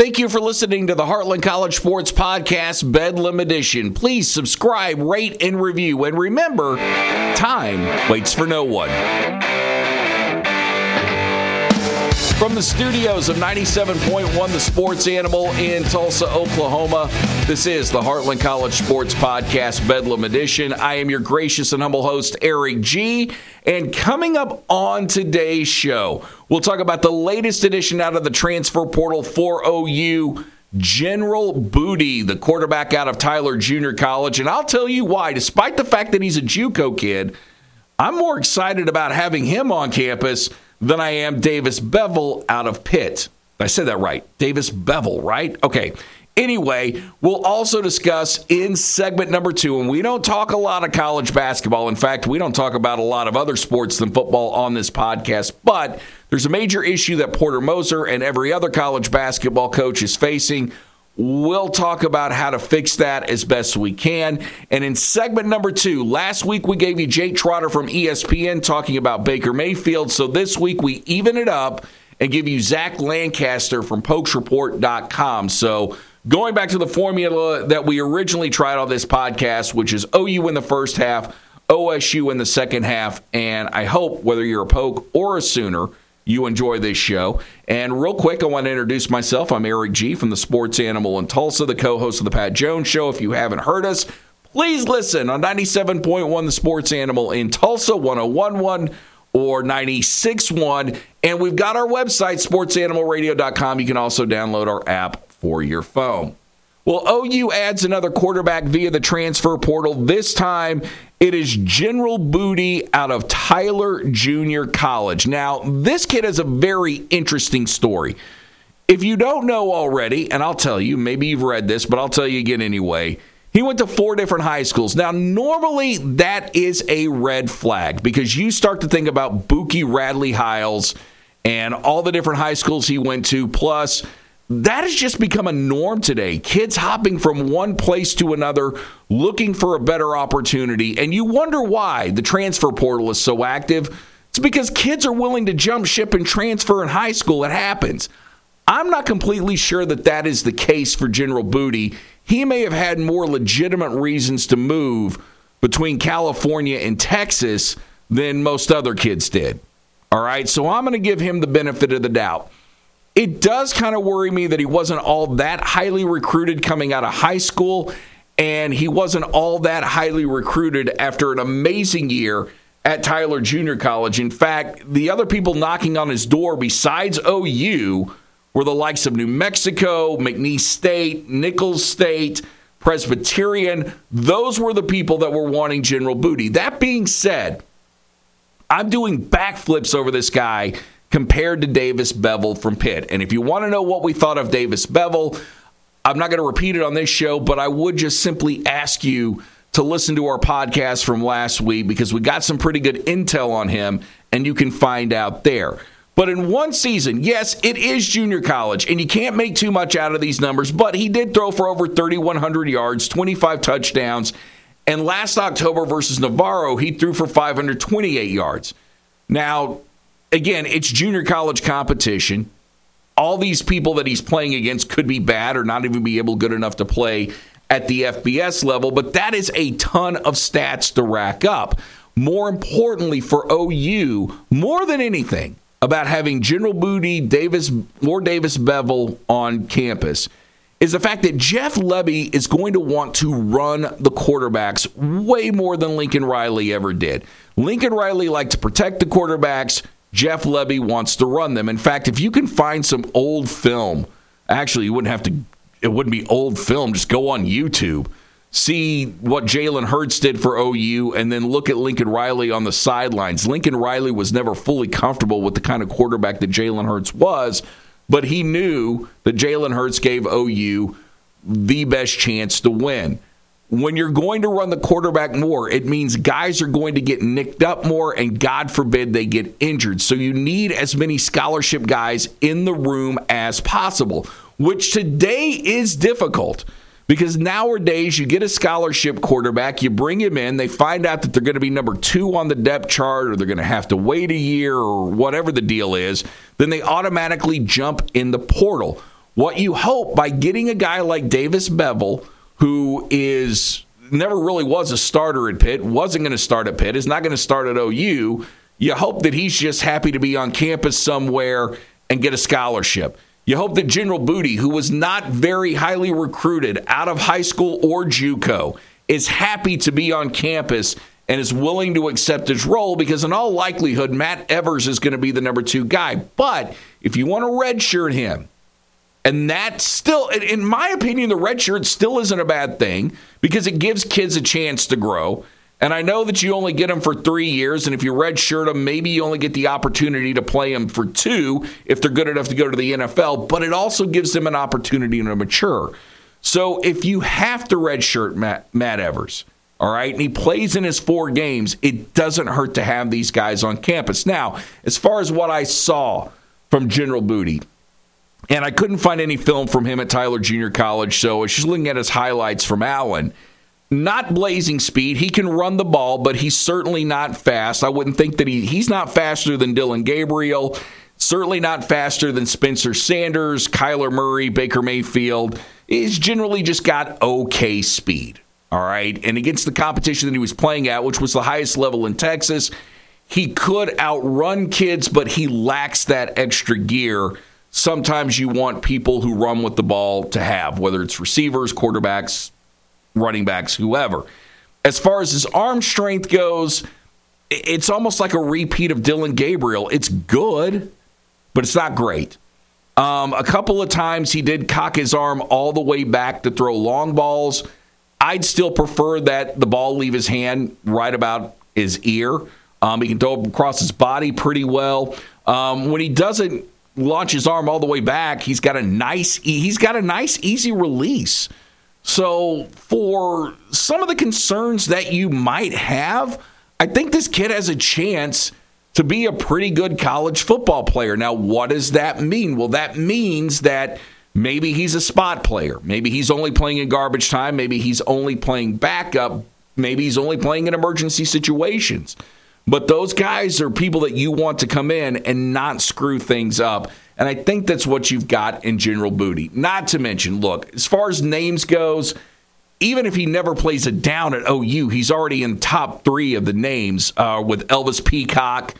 Thank you for listening to the Heartland College Sports Podcast Bedlam Edition. Please subscribe, rate, and review. And remember, time waits for no one. From the studios of 97.1 The Sports Animal in Tulsa, Oklahoma, this is the Heartland College Sports Podcast Bedlam Edition. I am your gracious and humble host, Erik Gee. And coming up on today's show, we'll talk about the latest edition out of the transfer portal for OU. General Booty, the quarterback out of Tyler Junior College. And I'll tell you why, despite the fact that he's a Juco kid, I'm more excited about having him on campus than I am Davis Beville out of Pitt. I said that right. Davis Beville, right? Okay. Anyway, we'll also discuss in segment number two, and we don't talk a lot of college basketball. In fact, we don't talk about a lot of other sports than football on this podcast, but there's a major issue that Porter Moser and every other college basketball coach is facing. We'll talk about how to fix that as best we can. And in segment number two, last week we gave you Jake Trotter from ESPN talking about Baker Mayfield. So this week we even it up and give you Zach Lancaster from PokesReport.com. So going back to the formula that we originally tried on this podcast, which is OU in the first half, OSU in the second half. And I hope whether you're a Poke or a Sooner, you enjoy this show. And real quick, I want to introduce myself. I'm Erik Gee from the Sports Animal in Tulsa, the co host of the Pat Jones Show. If you haven't heard us, please listen on 97.1 The Sports Animal in Tulsa, 1011 or 96.1. And we've got our website, sportsanimalradio.com. You can also download our app for your phone. Well, OU adds another quarterback via the transfer portal. This time it is General Booty out of Tyler Junior College. Now, this kid has a very interesting story. If you don't know already, and I'll tell you, maybe you've read this, but I'll tell you again anyway. He went to four different high schools. Now, normally that is a red flag because you start to think about Bookie Radley-Hiles and all the different high schools he went to, plus that has just become a norm today. Kids hopping from one place to another looking for a better opportunity. And you wonder why the transfer portal is so active. It's because kids are willing to jump ship and transfer in high school. It happens. I'm not completely sure that that is the case for General Booty. He may have had more legitimate reasons to move between California and Texas than most other kids did. All right, so I'm going to give him the benefit of the doubt. It does kind of worry me that he wasn't all that highly recruited coming out of high school, and he wasn't all that highly recruited after an amazing year at Tyler Junior College. In fact, the other people knocking on his door besides OU were the likes of New Mexico, McNeese State, Nicholls State, Presbyterian. Those were the people that were wanting General Booty. That being said, I'm doing backflips over this guy compared to Davis Beville from Pitt. And if you want to know what we thought of Davis Beville, I'm not going to repeat it on this show, but I would just simply ask you to listen to our podcast from last week because we got some pretty good intel on him, and you can find out there. But in one season, yes, it is junior college, and you can't make too much out of these numbers, but he did throw for over 3,100 yards, 25 touchdowns, and last October versus Navarro, he threw for 528 yards. Now, again, it's junior college competition. All these people that he's playing against could be bad or not even be able good enough to play at the FBS level, but that is a ton of stats to rack up. More importantly for OU, more than anything, about having General Booty, Davis, or Davis Beville on campus is the fact that Jeff Lebby is going to want to run the quarterbacks way more than Lincoln Riley ever did. Lincoln Riley liked to protect the quarterbacks. Jeff Lebby wants to run them. In fact, if you can find some old film, actually, you wouldn't have to, it wouldn't be old film, just go on YouTube, see what Jalen Hurts did for OU, and then look at Lincoln Riley on the sidelines. Lincoln Riley was never fully comfortable with the kind of quarterback that Jalen Hurts was, but he knew that Jalen Hurts gave OU the best chance to win when you're going to run the quarterback more, it means guys are going to get nicked up more, and God forbid they get injured. So you need as many scholarship guys in the room as possible, which today is difficult because nowadays you get a scholarship quarterback, you bring him in, they find out that they're going to be number two on the depth chart, or they're going to have to wait a year, or whatever the deal is, then they automatically jump in the portal. What you hope by getting a guy like Davis Beville, who is never really was a starter at Pitt, wasn't going to start at Pitt, is not going to start at OU. You hope that he's just happy to be on campus somewhere and get a scholarship. You hope that General Booty, who was not very highly recruited out of high school or JUCO, is happy to be on campus and is willing to accept his role because, in all likelihood, Matt Evers is going to be the number two guy. But if you want to redshirt him, and that still, in my opinion, the red shirt still isn't a bad thing because it gives kids a chance to grow. And I know that you only get them for three years, and if you redshirt them, maybe you only get the opportunity to play them for two if they're good enough to go to the NFL. But it also gives them an opportunity to mature. So if you have to redshirt Matt, Matt Evers, all right, and he plays in his four games, it doesn't hurt to have these guys on campus. Now, as far as what I saw from General Booty, and I couldn't find any film from him at Tyler Junior College, so I was just looking at his highlights from Allen. Not blazing speed. He can run the ball, but he's certainly not fast. I wouldn't think that he he's not faster than Dillon Gabriel. Certainly not faster than Spencer Sanders, Kyler Murray, Baker Mayfield. He's generally just got okay speed. All right. And against the competition that he was playing at, which was the highest level in Texas, he could outrun kids, but he lacks that extra gear sometimes you want people who run with the ball to have, whether it's receivers, quarterbacks, running backs, whoever. As far as his arm strength goes, it's almost like a repeat of Dillon Gabriel. It's good, but it's not great. Um, a couple of times he did cock his arm all the way back to throw long balls. I'd still prefer that the ball leave his hand right about his ear. Um, he can throw across his body pretty well. Um, when he doesn't launch his arm all the way back, he's got a nice he's got a nice easy release. So for some of the concerns that you might have, I think this kid has a chance to be a pretty good college football player. Now, what does that mean? Well, that means that maybe he's a spot player. Maybe he's only playing in garbage time. Maybe he's only playing backup. Maybe he's only playing in emergency situations. But those guys are people that you want to come in and not screw things up. And I think that's what you've got in General Booty. Not to mention, look, as far as names goes, even if he never plays it down at OU, he's already in top three of the names uh, with Elvis Peacock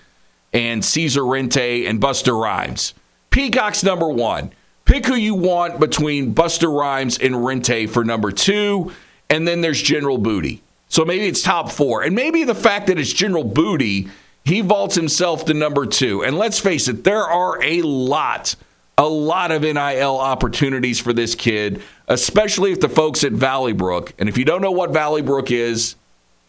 and Caesar Rentie and Buster Rhymes. Peacock's number one. Pick who you want between Buster Rhymes and Rentie for number two. And then there's General Booty. So maybe it's top four. And maybe the fact that it's General Booty, he vaults himself to number two. And let's face it, there are a lot, a lot of NIL opportunities for this kid, especially if the folks at Valley Brook. And if you don't know what Valley Brook is,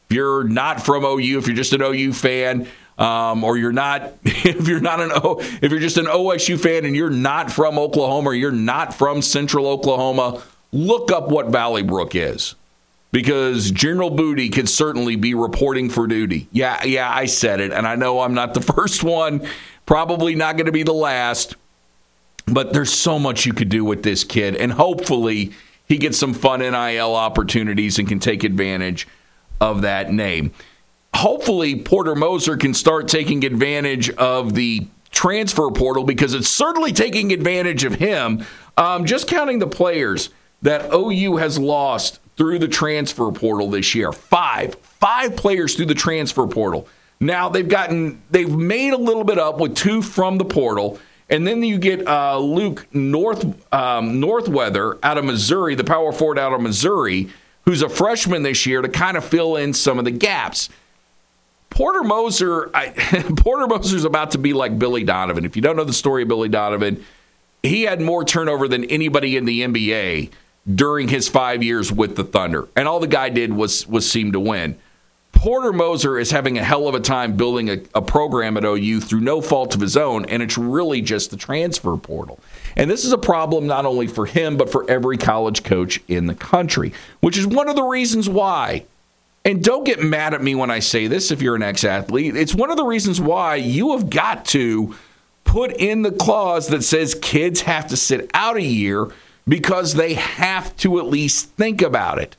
if you're not from OU, if you're just an OU fan, um, or you're not, if you're not an O, if you're just an OSU fan and you're not from Oklahoma, or you're not from Central Oklahoma, look up what Valley Brook is because General Booty could certainly be reporting for duty. Yeah, yeah, I said it, and I know I'm not the first one, probably not going to be the last, but there's so much you could do with this kid, and hopefully he gets some fun NIL opportunities and can take advantage of that name. Hopefully, Porter Moser can start taking advantage of the transfer portal because it's certainly taking advantage of him. Um, just counting the players that OU has lost through the transfer portal this year. Five, five players through the transfer portal. Now they've gotten, they've made a little bit up with two from the portal, and then you get uh, Luke North um, Northweather out of Missouri, the power forward out of Missouri, who's a freshman this year to kind of fill in some of the gaps. Porter Moser, I, Porter Moser's about to be like Billy Donovan. If you don't know the story of Billy Donovan, he had more turnover than anybody in the NBA during his five years with the Thunder, and all the guy did was was seem to win. Porter Moser is having a hell of a time building a, a, program at OU through no fault of his own, and it's really just the transfer portal. And this is a problem not only for him, but for every college coach in the country, which is one of the reasons why. And don't get mad at me when I say this if you're an ex athlete. It's one of the reasons why you have got to put in the clause that says kids have to sit out a year because they have to at least think about it.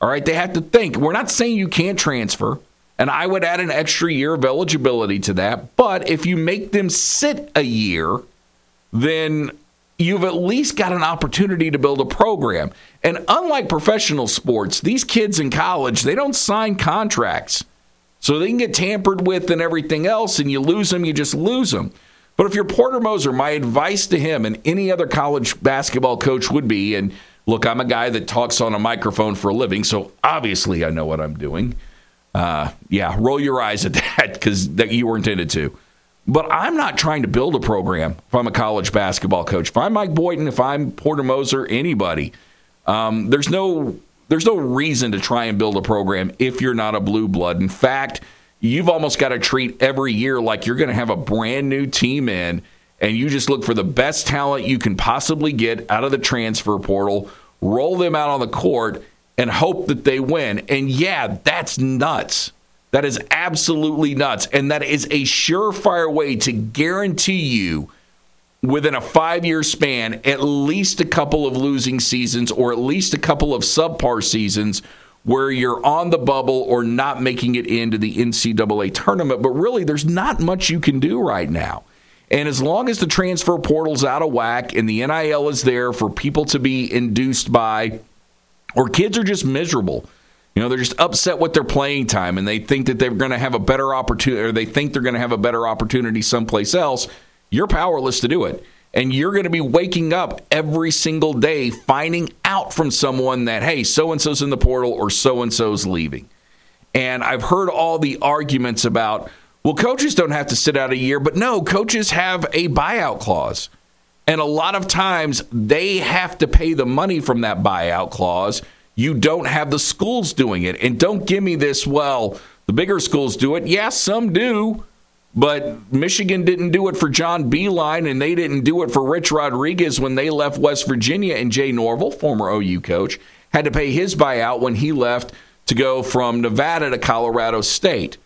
All right, they have to think. We're not saying you can't transfer, and I would add an extra year of eligibility to that. But if you make them sit a year, then you've at least got an opportunity to build a program. And unlike professional sports, these kids in college, they don't sign contracts. So they can get tampered with and everything else, and you lose them, you just lose them. But if you're Porter Moser, my advice to him and any other college basketball coach would be, and look, I'm a guy that talks on a microphone for a living, so obviously I know what I'm doing. Uh, yeah, roll your eyes at that because that you were intended to. But I'm not trying to build a program if I'm a college basketball coach. If I'm Mike Boynton, if I'm Porter Moser, anybody, um, there's no there's no reason to try and build a program if you're not a blue blood. In fact, you've almost got to treat every year like you're going to have a brand new team in, and you just look for the best talent you can possibly get out of the transfer portal, roll them out on the court, and hope that they win. And yeah, that's nuts. That is absolutely nuts. And that is a surefire way to guarantee you within a five year span at least a couple of losing seasons or at least a couple of subpar seasons where you're on the bubble or not making it into the NCAA tournament. But really, there's not much you can do right now. And as long as the transfer portal's out of whack and the NIL is there for people to be induced by, or kids are just miserable you know, they're just upset with their playing time and they think that they're going to have a better opportunity or they think they're going to have a better opportunity someplace else. You're powerless to do it. And you're going to be waking up every single day finding out from someone that, hey, so and so's in the portal or so and so's leaving. And I've heard all the arguments about, well, coaches don't have to sit out a year, but no, coaches have a buyout clause. And a lot of times they have to pay the money from that buyout clause you don't have the schools doing it. And don't give me this, well, the bigger schools do it. Yes, yeah, some do. But Michigan didn't do it for John Beilein, and they didn't do it for Rich Rodriguez when they left West Virginia. And Jay Norvell, former OU coach, had to pay his buyout when he left to go from Nevada to Colorado State.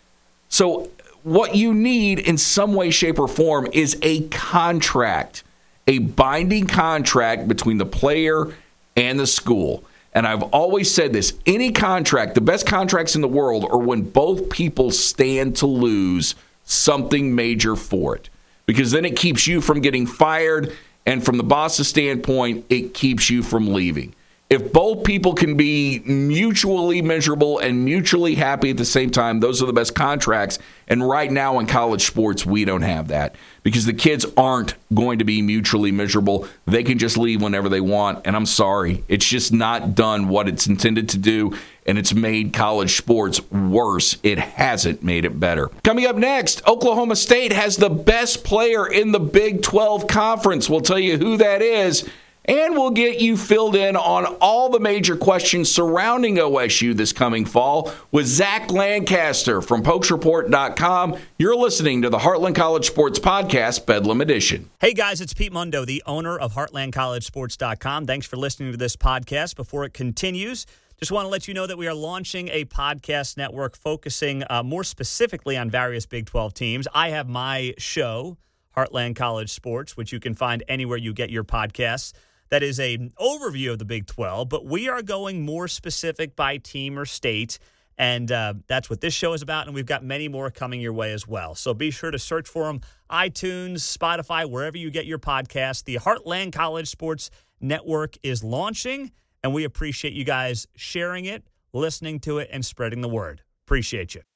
So, what you need in some way, shape, or form is a contract, a binding contract between the player and the school. And I've always said this any contract, the best contracts in the world are when both people stand to lose something major for it. Because then it keeps you from getting fired. And from the boss's standpoint, it keeps you from leaving if both people can be mutually miserable and mutually happy at the same time, those are the best contracts. And right now in college sports, we don't have that because the kids aren't going to be mutually miserable. They can just leave whenever they want. And I'm sorry, it's just not done what it's intended to do. And it's made college sports worse. It hasn't made it better. Coming up next, Oklahoma State has the best player in the Big 12 Conference. We'll tell you who that is and we'll get you filled in on all the major questions surrounding OSU this coming fall with Zach Lancaster from PokesReport.com. You're listening to the Heartland College Sports Podcast, Bedlam Edition. Hey guys, it's Pete Mundo, the owner of HeartlandCollegeSports.com. Thanks for listening to this podcast. Before it continues, just want to let you know that we are launching a podcast network focusing uh, more specifically on various Big 12 teams. I have my show, Heartland College Sports, which you can find anywhere you get your podcasts that is an overview of the Big 12, but we are going more specific by team or state. And uh, that's what this show is about. And we've got many more coming your way as well. So be sure to search for them iTunes, Spotify, wherever you get your podcast. The Heartland College Sports Network is launching, and we appreciate you guys sharing it, listening to it, and spreading the word. Appreciate you.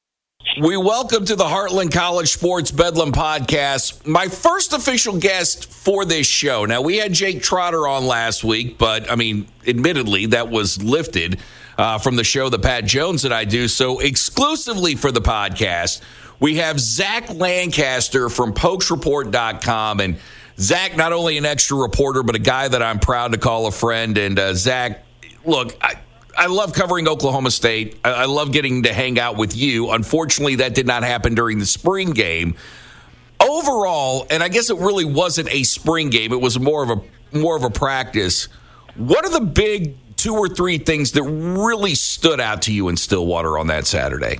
We welcome to the Heartland College Sports Bedlam podcast my first official guest for this show. Now, we had Jake Trotter on last week, but I mean, admittedly, that was lifted uh, from the show that Pat Jones and I do. So, exclusively for the podcast, we have Zach Lancaster from PokesReport.com. And Zach, not only an extra reporter, but a guy that I'm proud to call a friend. And uh, Zach, look, I, I love covering Oklahoma State. I, I love getting to hang out with you. Unfortunately, that did not happen during the spring game. Overall, and I guess it really wasn't a spring game. It was more of a more of a practice. What are the big two or three things that really stood out to you in Stillwater on that Saturday?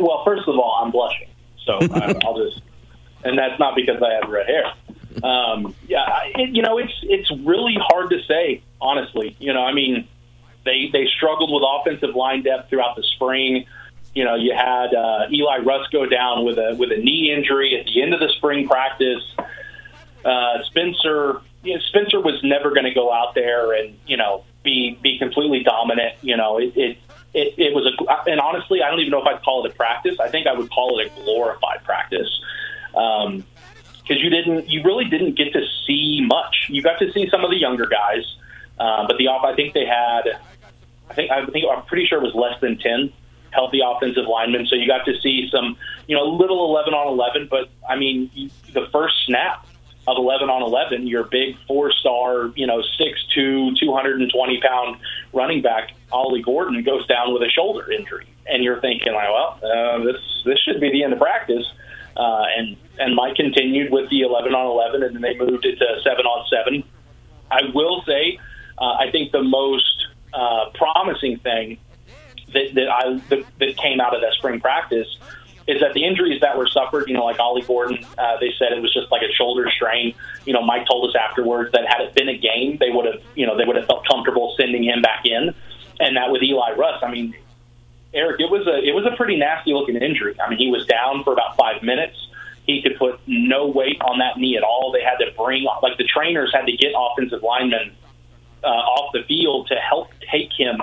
Well, first of all, I'm blushing, so I'll just, and that's not because I have red hair. Um, yeah, it, you know, it's it's really hard to say, honestly. You know, I mean, they they struggled with offensive line depth throughout the spring. You know, you had uh, Eli Russ go down with a with a knee injury at the end of the spring practice. Uh, Spencer, you know, Spencer was never going to go out there and you know be be completely dominant. You know, it, it it, it was a, and honestly, I don't even know if I'd call it a practice. I think I would call it a glorified practice. Um, because you didn't, you really didn't get to see much. You got to see some of the younger guys, uh, but the off, I think they had, I think, I think I'm pretty sure it was less than ten healthy offensive linemen. So you got to see some, you know, little eleven on eleven. But I mean, the first snap of 11 on 11, your big four star, you know, 6'2, 220 pound running back, Ollie Gordon, goes down with a shoulder injury. And you're thinking, like, well, uh, this, this should be the end of practice. Uh, and, and Mike continued with the 11 on 11, and then they moved it to 7 on 7. I will say, uh, I think the most uh, promising thing that, that, I, that, that came out of that spring practice is that the injuries that were suffered, you know, like Ollie Gordon, uh, they said it was just like a shoulder strain. You know, Mike told us afterwards that had it been a game, they would have, you know, they would have felt comfortable sending him back in. And that with Eli Russ, I mean, Erik, it was a it was a pretty nasty looking injury. I mean, he was down for about five minutes. He could put no weight on that knee at all. They had to bring like the trainers had to get offensive linemen uh, off the field to help take him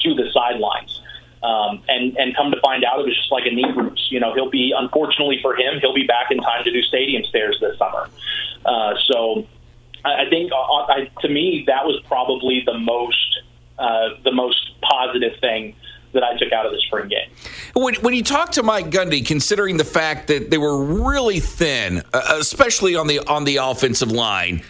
to the sidelines. Um, and and come to find out, it was just like a knee bruise. You know, he'll be unfortunately for him, he'll be back in time to do stadium stairs this summer. Uh, so I, think uh, I, to me that was probably the most uh, the most positive thing that I took out of the spring game. When, when you talk to Mike Gundy, considering the fact that they were really thin, uh, especially on the on the offensive line,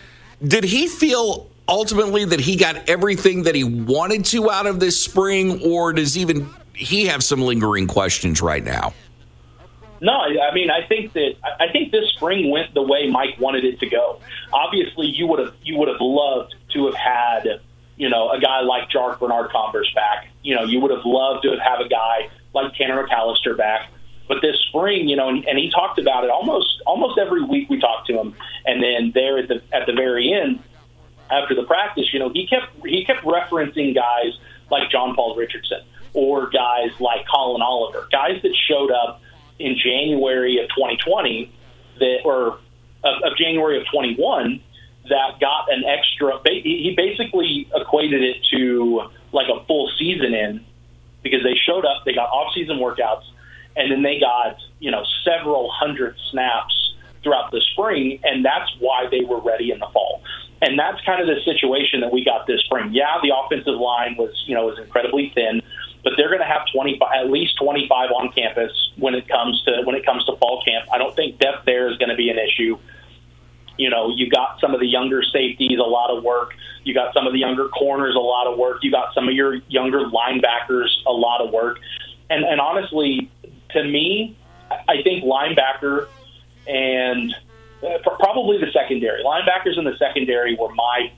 did he feel ultimately that he got everything that he wanted to out of this spring, or does even he have some lingering questions right now? No, I mean I think that I think this spring went the way Mike wanted it to go. Obviously, you would have you would have loved to have had you know a guy like Jarrick Bernard-Converse back. You know, you would have loved to have a guy like Tanner McCalister back. But this spring, you know, and, and he talked about it almost almost every week. We talked to him, and then there at the at the very end, after the practice, you know, he kept he kept referencing guys like John Paul Richardson or guys like Collin Oliver, guys that showed up in January of 2020 that or of, of January of 21 that got an extra. He basically equated it to like a full season in because they showed up, they got off-season workouts, and then they got you know several hundred snaps throughout the spring, and that's why they were ready in the fall. And that's kind of the situation that we got this spring. Yeah, the offensive line was you know was incredibly thin but they're going to have 25, at least 25 on campus when it comes to when it comes to fall camp. I don't think depth there is going to be an issue. You know, you got some of the younger safeties, a lot of work. You got some of the younger corners, a lot of work. You got some of your younger linebackers, a lot of work. And and honestly, to me, I think linebacker and Uh, probably the secondary linebackers in the secondary were my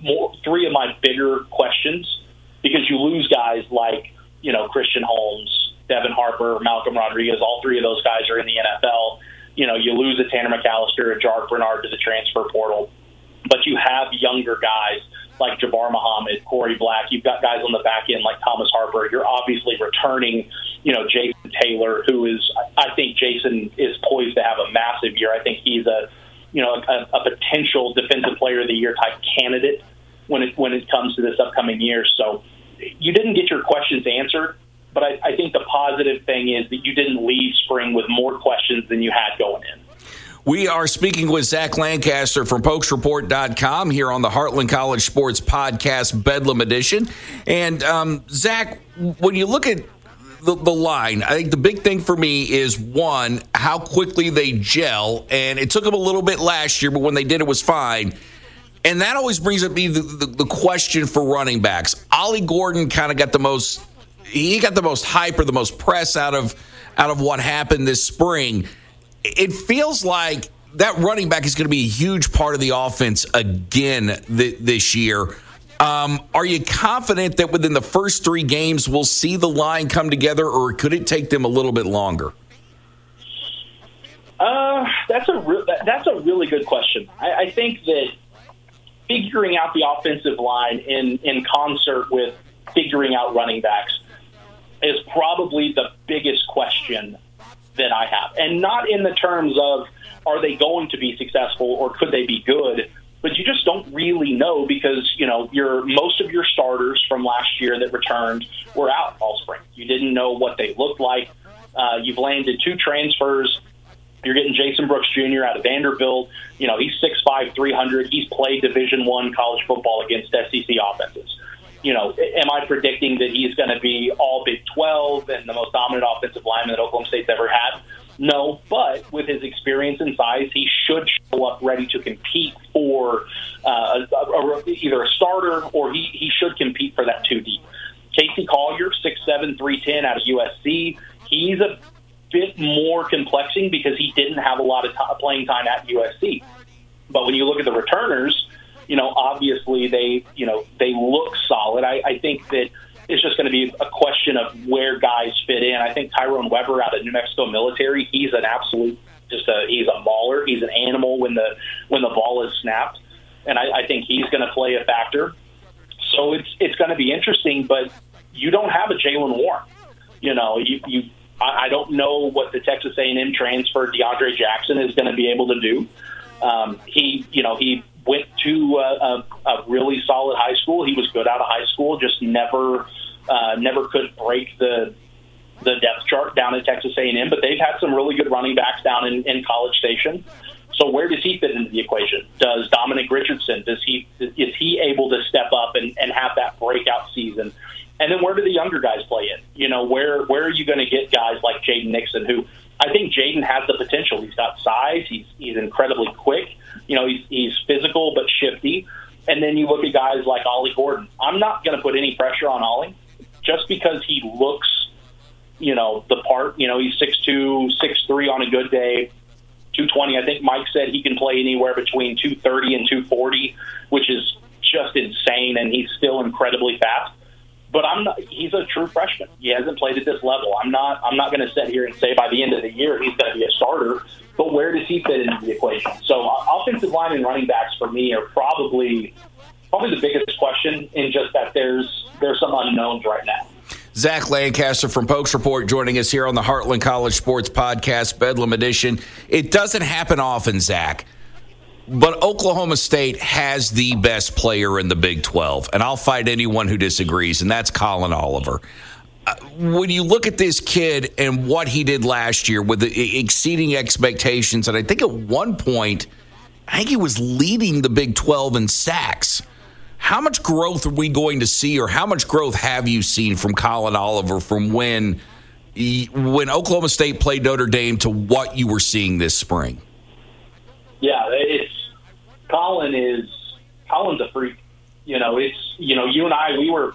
more three of my bigger questions because you lose guys like you know, Christian Holmes, Devin Harper, Malcolm Rodriguez, all three of those guys are in the NFL. You know, you lose a Tanner McCalister, a Jarrick Bernard to the transfer portal, but you have younger guys like Jabbar Muhammad, Corey Black. You've got guys on the back end like Thomas Harper. You're obviously returning, you know, Jason Taylor, who is, I think Jason is poised to have a massive year. I think he's a, you know, a, a potential defensive player of the year type candidate when it when it comes to this upcoming year. So you didn't get your questions answered, but I, I think the positive thing is that you didn't leave spring with more questions than you had going in. We are speaking with Zach Lancaster from PokesReport.com here on the Heartland College Sports Podcast Bedlam Edition. And um, Zach, when you look at the, the, line, I think the big thing for me is one, how quickly they gel. And it took them a little bit last year, but when they did, it was fine. And that always brings up me the, the, the question for running backs. Ollie Gordon kind of got the most he got the most hype or the most press out of out of what happened this spring. It feels like that running back is going to be a huge part of the offense again th- this year. Um, are you confident that within the first three games we'll see the line come together, or could it take them a little bit longer? Uh, that's a re- that's a really good question. I, I think that figuring out the offensive line in, in concert with figuring out running backs is probably the biggest question that I have, and not in the terms of are they going to be successful or could they be good, but you just don't really know because you know your most of your starters from last year that returned were out all spring. You didn't know what they looked like. Uh, you've landed two transfers. You're getting Jason Brooks Jr. out of Vanderbilt. You know he's six five, three hundred. He's played Division One college football against SEC offenses. You know, am I predicting that he's going to be all Big 12 and the most dominant offensive lineman that Oklahoma State's ever had? No, but with his experience and size, he should show up ready to compete for uh, a, a, either a starter or he, he should compete for that 2 deep. Casey Collier, 6'7", 310 out of USC. He's a bit more complexing because he didn't have a lot of t- playing time at USC. But when you look at the returners, you know, obviously they, you know, they look solid. I, I think that it's just going to be a question of where guys fit in. I think Tyrone Weber out of New Mexico Military, he's an absolute just a he's a mauler. He's an animal when the when the ball is snapped, and I, I think he's going to play a factor. So it's it's going to be interesting, but you don't have a Jaylen Warren. You know, you you I, I don't know what the Texas A&M transfer DeAndre Jackson is going to be able to do. Um, he you know he went to a, a, a really solid high school. He was good out of high school, just never uh, never could break the the depth chart down at Texas A&M. But they've had some really good running backs down in, in College Station. So where does he fit into the equation? Does Dominic Richardson does he is he able to step up and, and have that breakout season? And then where do the younger guys play in? You know, where where are you going to get guys like Jaden Nixon, who I think Jaden has the potential. He's got size. He's he's incredibly quick. You know, he's he's physical but shifty. And then you look at guys like Ollie Gordon. I'm not going to put any pressure on Ollie just because he looks, you know, the part. You know, he's six two, six three on a good day. 220. I think Mike said he can play anywhere between 230 and 240, which is just insane, and he's still incredibly fast. But I'm not. He's a true freshman. He hasn't played at this level. I'm not. I'm not going to sit here and say by the end of the year he's going to be a starter. But where does he fit into the equation? So uh, offensive line and running backs for me are probably probably the biggest question. In just that there's there's some unknowns right now. Zach Lancaster from Pokes Report joining us here on the Heartland College Sports Podcast, Bedlam Edition. It doesn't happen often, Zach but Oklahoma State has the best player in the Big 12, and I'll fight anyone who disagrees, and that's Collin Oliver. Uh, when you look at this kid and what he did last year with exceeding expectations, and I think at one point, I think he was leading the Big 12 in sacks. How much growth are we going to see, or how much growth have you seen from Collin Oliver from when, when Oklahoma State played Notre Dame to what you were seeing this spring? Yeah, Collin is Collin's a freak. You know, it's you know, you and I we were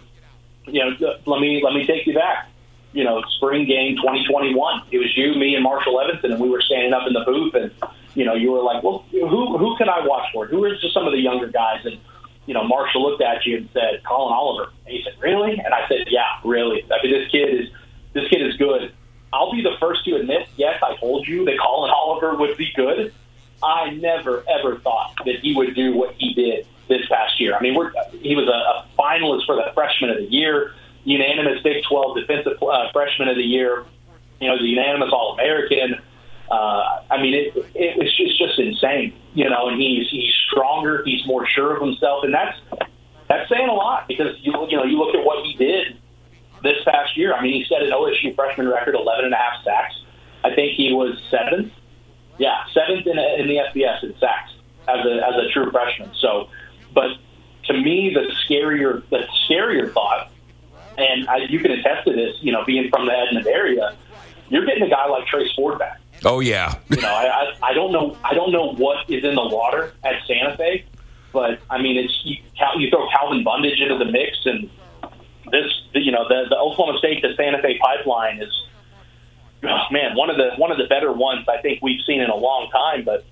you know, let me let me take you back. You know, spring game 2021. It was you, me, and Marshall Evanson, and we were standing up in the booth, and you know, you were like, "Well, who who can I watch for? Who are just some of the younger guys?" And you know, Marshall looked at you and said, "Collin Oliver." And he said, "Really?" And I said, "Yeah, really. I mean, this kid is this kid is good." I'll be the first to admit, yes, I told you that Collin Oliver would be good. I never ever thought that he would do what he did this past year. I mean, we're, he was a, a finalist for the Freshman of the Year, unanimous Big 12 Defensive uh, Freshman of the Year. You know, the unanimous All American. Uh, I mean, it, it was just just insane. You know, and he's he's stronger, he's more sure of himself, and that's that's saying a lot because you you know you look at what he did this past year. I mean, he set an OSU freshman record, 11 and a half sacks. I think he was seventh yeah, seventh in, in the FBS in sacks as a as a true freshman. So, but to me, the scarier the scarier thought, and I, you can attest to this, you know, being from the Edmond area, you're getting a guy like Trace Ford back. Oh yeah. you know, I, I I don't know I don't know what is in the water at Santa Fe, but I mean, it's you, you throw Calvin Bundage into the mix, and this you know the the Oklahoma State to Santa Fe pipeline is oh, man, one of the one of the better ones I think we've seen in a long time. But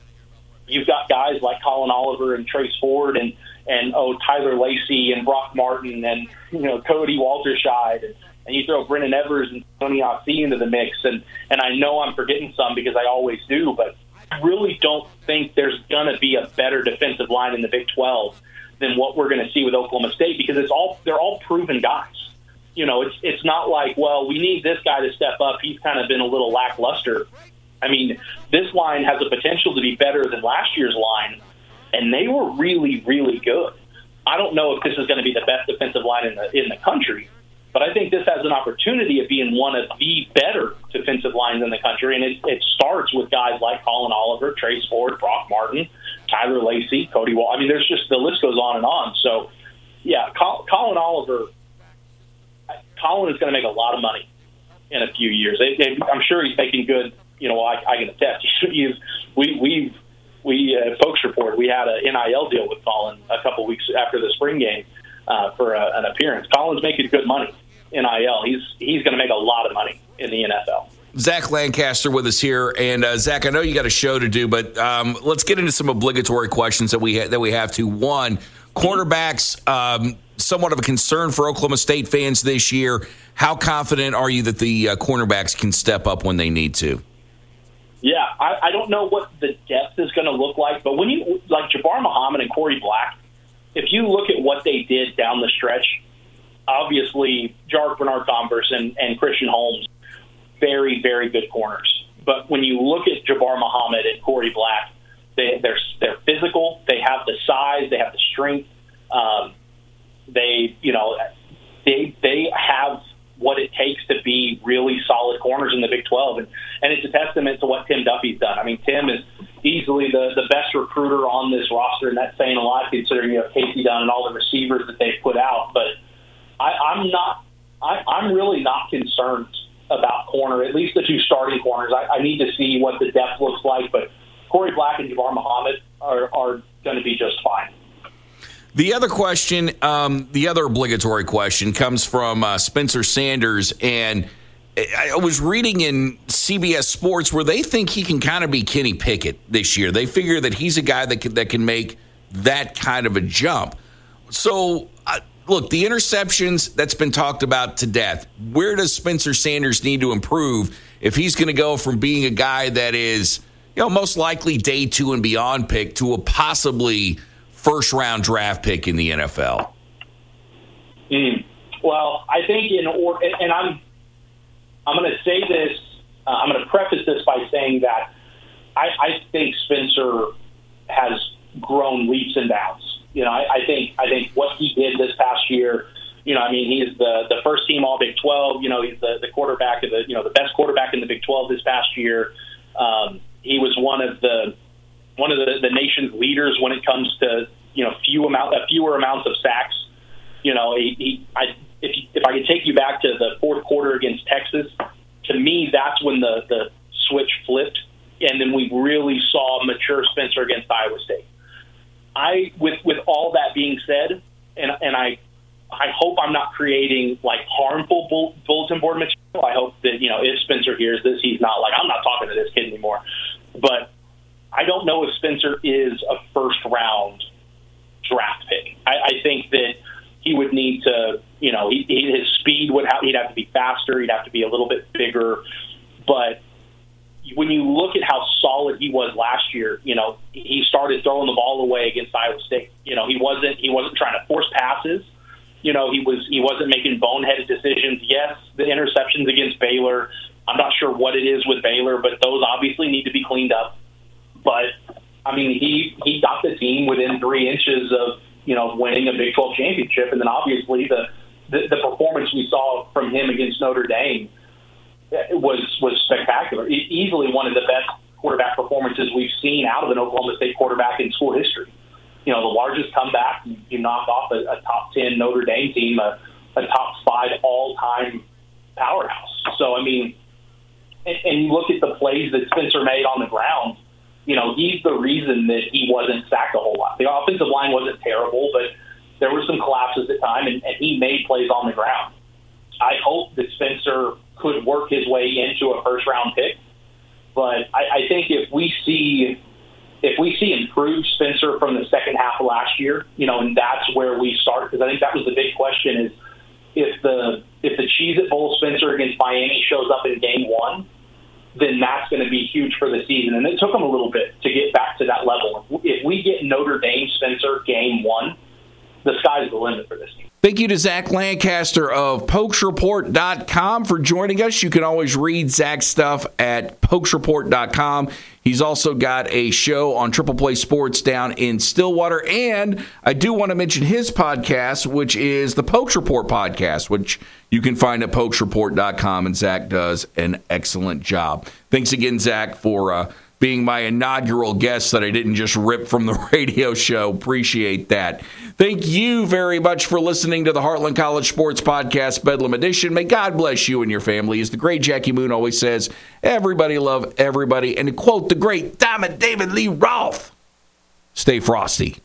you've got guys like Collin Oliver and Trace Ford and and oh Tyler Lacy and Brock Martin and you know Cody Walterscheid and, and you throw Brennan Evers and Tony Ossie into the mix and and I know I'm forgetting some because I always do, but I really don't think there's gonna be a better defensive line in the Big 12 than what we're to see with Oklahoma State because it's all they're all proven guys. You know, it's it's not like, well, we need this guy to step up. He's kind of been a little lackluster. I mean, this line has the potential to be better than last year's line, and they were really, really good. I don't know if this is going to be the best defensive line in the in the country, but I think this has an opportunity of being one of the better defensive lines in the country, and it, it starts with guys like Collin Oliver, Trace Ford, Brock Martin, Tyler Lacy, Cody Wall. I mean, there's just the list goes on and on. So, yeah, Collin Oliver, Collin is going to make a lot of money in a few years. They, they, I'm sure he's making good. You know, I, I can attest. He's, we we've we uh, Pokes Report we had an NIL deal with Collin a couple weeks after the spring game uh, for a, an appearance. Collin's making good money. NIL. He's he's going to make a lot of money in the NFL. Zach Lancaster with us here, and uh, Zach, I know you got a show to do, but um, let's get into some obligatory questions that we ha- that we have to. One, cornerbacks, um, somewhat of a concern for Oklahoma State fans this year. How confident are you that the uh, cornerbacks can step up when they need to? Yeah, I, I don't know what the depth is going to look like, but when you like Jabbar Muhammad and Corey Black, if you look at what they did down the stretch, obviously Jarrick Bernard-Converse and, and Christian Holmes, very, very good corners. But when you look at Jabbar Muhammad and Corey Black, they, they're they're physical. They have the size. They have the strength. Um, they, you know, they they have what it takes to be really solid corners in the Big 12, and and it's a testament to what Tim Duffy's done. I mean, Tim is easily the the best recruiter on this roster, and that's saying a lot considering you have Kasey Dunn and all the receivers that they've put out. But I, I'm not. I, I'm really not concerned about corner, at least the two starting corners. I, I need to see what the depth looks like, but Corey Black and Jabbar Muhammad are, are going to be just fine. The other question, um, the other obligatory question, comes from uh, Spencer Sanders, and I was reading in CBS Sports where they think he can kind of be Kenny Pickett this year. They figure that he's a guy that can, that can make that kind of a jump. So uh, look, the interceptions that's been talked about to death. Where does Spencer Sanders need to improve if he's going to go from being a guy that is, you know, most likely day two and beyond pick to a possibly first round draft pick in the NFL? Mm. Well, I think in or and I'm I'm going to say this. Uh, I'm going to preface this by saying that I, I think Spencer has grown leaps and bounds you know, I, I think I think what he did this past year. You know, I mean, he's the the first team All Big 12. You know, he's the the quarterback of the you know the best quarterback in the Big 12 this past year. Um, he was one of the one of the, the nation's leaders when it comes to you know few amount uh, fewer amounts of sacks. You know, he, he I if if I could take you back to the fourth quarter against Texas, to me that's when the the switch flipped, and then we really saw mature Spencer against Iowa State. I with with all that being said, and and I I hope I'm not creating like harmful bulletin board material. I hope that you know if Spencer hears this, he's not like I'm not talking to this kid anymore. But I don't know if Spencer is a first round draft pick. I, I think that he would need to, you know, he, his speed would have he'd have to be faster. He'd have to be a little bit bigger. But when you look at how solid he was last year, you know, he started throwing the ball away against Iowa State. You know, he wasn't he wasn't trying to force passes. You know, he was he wasn't making boneheaded decisions. Yes, the interceptions against Baylor. I'm not sure what it is with Baylor, but those obviously need to be cleaned up. But I mean, he he got the team within three inches of you know winning a Big 12 championship, and then obviously the the, the performance we saw from him against Notre Dame eh, was was spectacular. Easily one of the best quarterback performances we've seen out of an Oklahoma State quarterback in school history. You know, the largest comeback, you knock off a, a top 10 Notre Dame team, a, a top five all time powerhouse. So, I mean, and you look at the plays that Spencer made on the ground, you know, he's the reason that he wasn't sacked a whole lot. The offensive line wasn't terrible, but there were some collapses at time, and, and he made plays on the ground. I hope that Spencer could work his way into a first round pick. But I, I think if we see if we see improved Spencer from the second half of last year, you know, and that's where we start because I think that was the big question is if the if the Cheez It Bowl Spencer against Miami shows up in game one, then that's going to be huge for the season. And it took them a little bit to get back to that level. If we get Notre Dame Spencer game one, the sky's the limit for this team. Thank you to Zach Lancaster of PokesReport.com for joining us. You can always read Zach's stuff at PokesReport.com. He's also got a show on Triple Play Sports down in Stillwater. And I do want to mention his podcast, which is the Pokes Report podcast, which you can find at PokesReport.com. And Zach does an excellent job. Thanks again, Zach, for. Uh, being my inaugural guest that I didn't just rip from the radio show. Appreciate that. Thank you very much for listening to the Heartland College Sports Podcast Bedlam Edition. May God bless you and your family. As the great Jackie Moon always says, everybody love everybody. And to quote the great Diamond David Lee Roth, stay frosty.